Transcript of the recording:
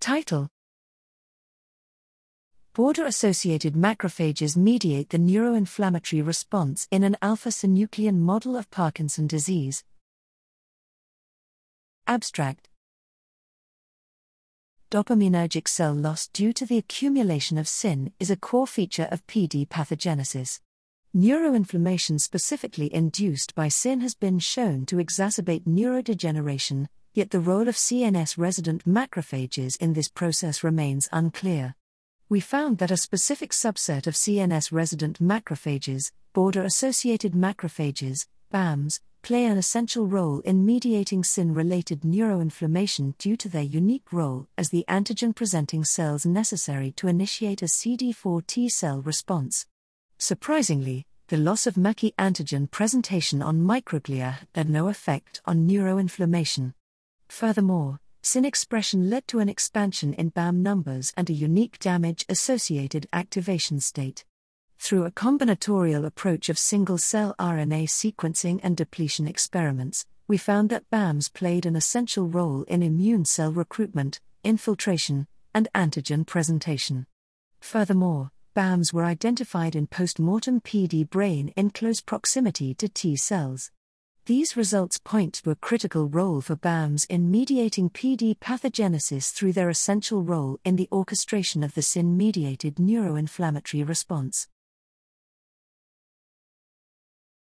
Title Border associated macrophages mediate the neuroinflammatory response in an alpha synuclein model of Parkinson disease. Abstract Dopaminergic cell loss due to the accumulation of SYN is a core feature of PD pathogenesis. Neuroinflammation specifically induced by SYN has been shown to exacerbate neurodegeneration, yet the role of CNS resident macrophages in this process remains unclear we found that a specific subset of CNS resident macrophages, border associated macrophages, BAMs, play an essential role in mediating SYN related neuroinflammation due to their unique role as the antigen presenting cells necessary to initiate a CD4 T cell response. Surprisingly, the loss of MHCII antigen presentation on microglia had no effect on neuroinflammation. Furthermore, SYN expression led to an expansion in BAM numbers and a unique damage associated activation state. Through a combinatorial approach of single cell RNA sequencing and depletion experiments, we found that BAMs played an essential role in immune cell recruitment, infiltration, and antigen presentation. Furthermore, BAMs were identified in postmortem PD brain in close proximity to T cells. These results point to a critical role for BAMs in mediating PD pathogenesis through their essential role in the orchestration of the SYN mediated neuroinflammatory response.